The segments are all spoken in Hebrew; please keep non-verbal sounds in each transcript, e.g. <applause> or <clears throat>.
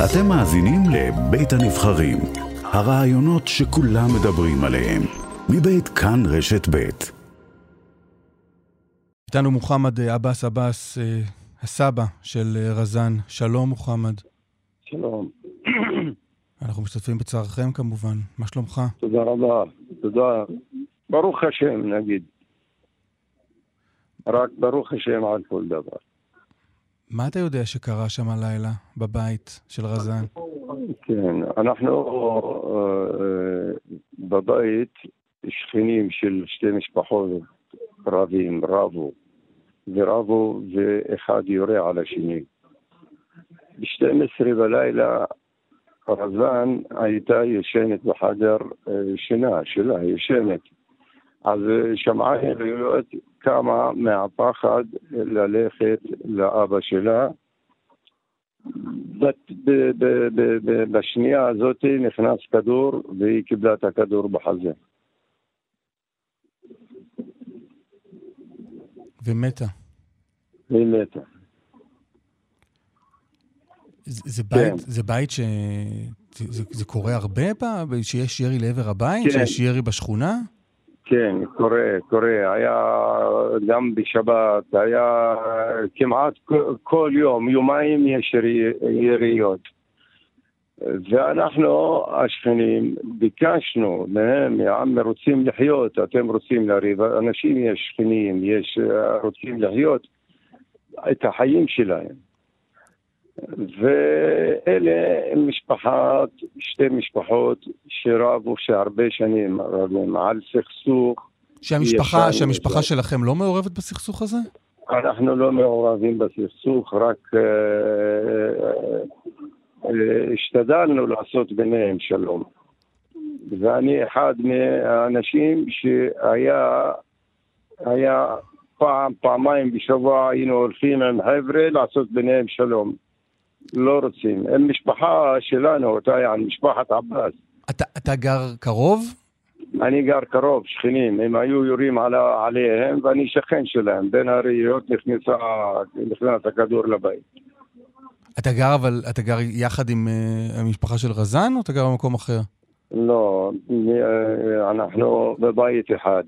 אתם מאזינים לבית הנבחרים, הרעיונות שכולם מדברים עליהם, מבית כאן רשת בית. איתנו מוחמד עבאס עבאס, אה, הסבא של אה, רזן. שלום, מוחמד. שלום. אנחנו משתתפים בצערכם כמובן. מה שלומך? תודה רבה. תודה. ברוך השם, נגיד. רק ברוך השם על כל דבר. מה אתה יודע שקרה שם הלילה, בבית של רזן? כן, אנחנו אה, בבית שכנים של שתי משפחות רבים, רבו, ורבו ואחד יורה על השני. ב-12 בלילה רזן הייתה ישנת בחדר אה, שינה שלה, ישנת. אז שמעה יריות, קמה מהפחד ללכת לאבא שלה. בשנייה הזאת נכנס כדור והיא קיבלה את הכדור בחזה. ומתה. והיא מתה. זה בית, כן. זה בית ש... זה, זה קורה הרבה פעם? שיש ירי לעבר הבית? כן. שיש ירי בשכונה? כן, קורה, קורה. היה גם בשבת, היה כמעט כל יום, יומיים יש יריות. ואנחנו, השכנים, ביקשנו מהם, הם רוצים לחיות, אתם רוצים לריב. אנשים יש שכנים, יש רוצים לחיות את החיים שלהם. ואלה משפחת, שתי משפחות שרבו שהרבה שנים רבים על סכסוך. שהמשפחה, שהמשפחה שלכם לא מעורבת בסכסוך הזה? אנחנו לא מעורבים בסכסוך, רק אה, אה, השתדלנו לעשות ביניהם שלום. ואני אחד מהאנשים שהיה היה פעם, פעמיים בשבוע היינו הולכים עם חבר'ה לעשות ביניהם שלום. לא רוצים. הם משפחה שלנו, אותה משפחת עבאס. אתה, אתה גר קרוב? אני גר קרוב, שכנים. הם היו יורים על, עליהם ואני שכן שלהם. בין הראיות נכנסה, נכנס הכדור לבית. אתה גר אבל, אתה גר יחד עם uh, המשפחה של רזן או אתה גר במקום אחר? לא, אה, אנחנו בבית אחד.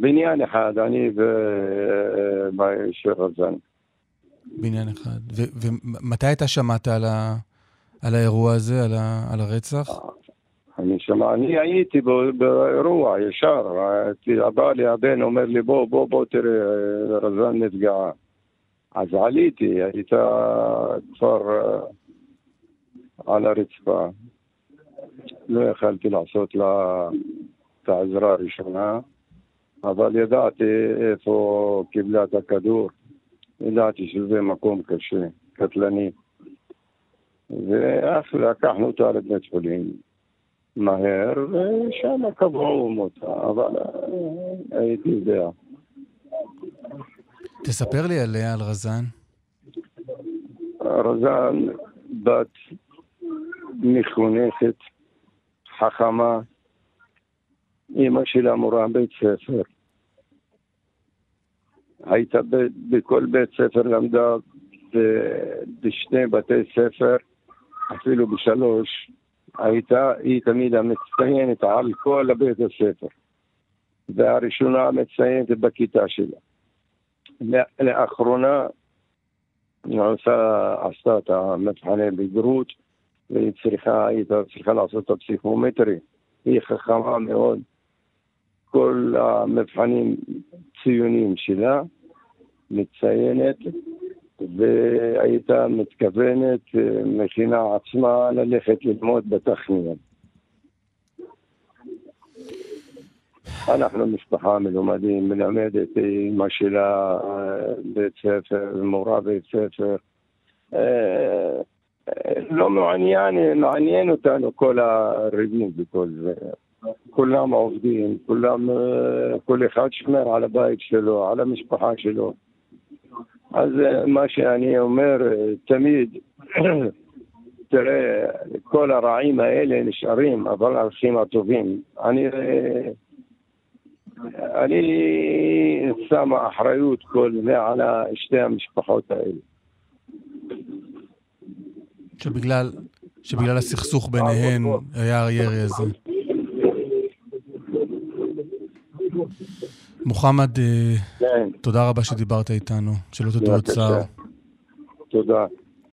בניין אחד, אני ושל רזן. בניין אחד. ומתי אתה שמעת על, ה, על האירוע הזה, על, ה, על הרצח? שמע, אני הייתי באירוע ישר, בא לי הבן, אומר לי בוא, בוא, בוא תראה, רזן נפגעה. אז עליתי, הייתה כבר אה, על הרצפה. לא יכלתי לעשות לה את העזרה הראשונה, אבל ידעתי איפה קיבלה את הכדור. ידעתי שזה מקום קשה, קטלני. ואף לקחנו אותה לבית חולים מהר, ושם קבעו מותה, אבל אה, הייתי יודע. תספר לי עליה, על רזן. רזן בת מחונכת, חכמה, אימא שלה מורה בית ספר. הייתה בכל בית ספר, למדה בשני בתי ספר, אפילו בשלוש, הייתה, היא תמיד המצטיינת על כל בית הספר. והראשונה המצטיינת בכיתה שלה. לאחרונה עושה, עשתה את המבחני בגרות והיא צריכה, הייתה צריכה לעשות את הפסיכומטרי. היא חכמה מאוד. כל המבחנים ציונים שלה, מציינת, והייתה מתכוונת, מכינה עצמה ללכת ללמוד בטכניון. אנחנו משפחה מלומדים, מלמדת אמא שלה בית ספר, מורה בית ספר. אה, לא מעניין, מעניין אותנו כל הריבים וכל זה. כולם עובדים, כולם, אה, כל אחד שומר על הבית שלו, על המשפחה שלו. אז אה, מה שאני אומר אה, תמיד, <clears throat> תראה, כל הרעים האלה נשארים, אבל האנשים הטובים. אני, אני שם אחריות כל זה על שתי המשפחות האלה. שבגלל, שבגלל הסכסוך ביניהן היה הירי הזה. מוחמד, אה, כן. תודה רבה שדיברת איתנו, שלא תדעו עוד צער. תודה.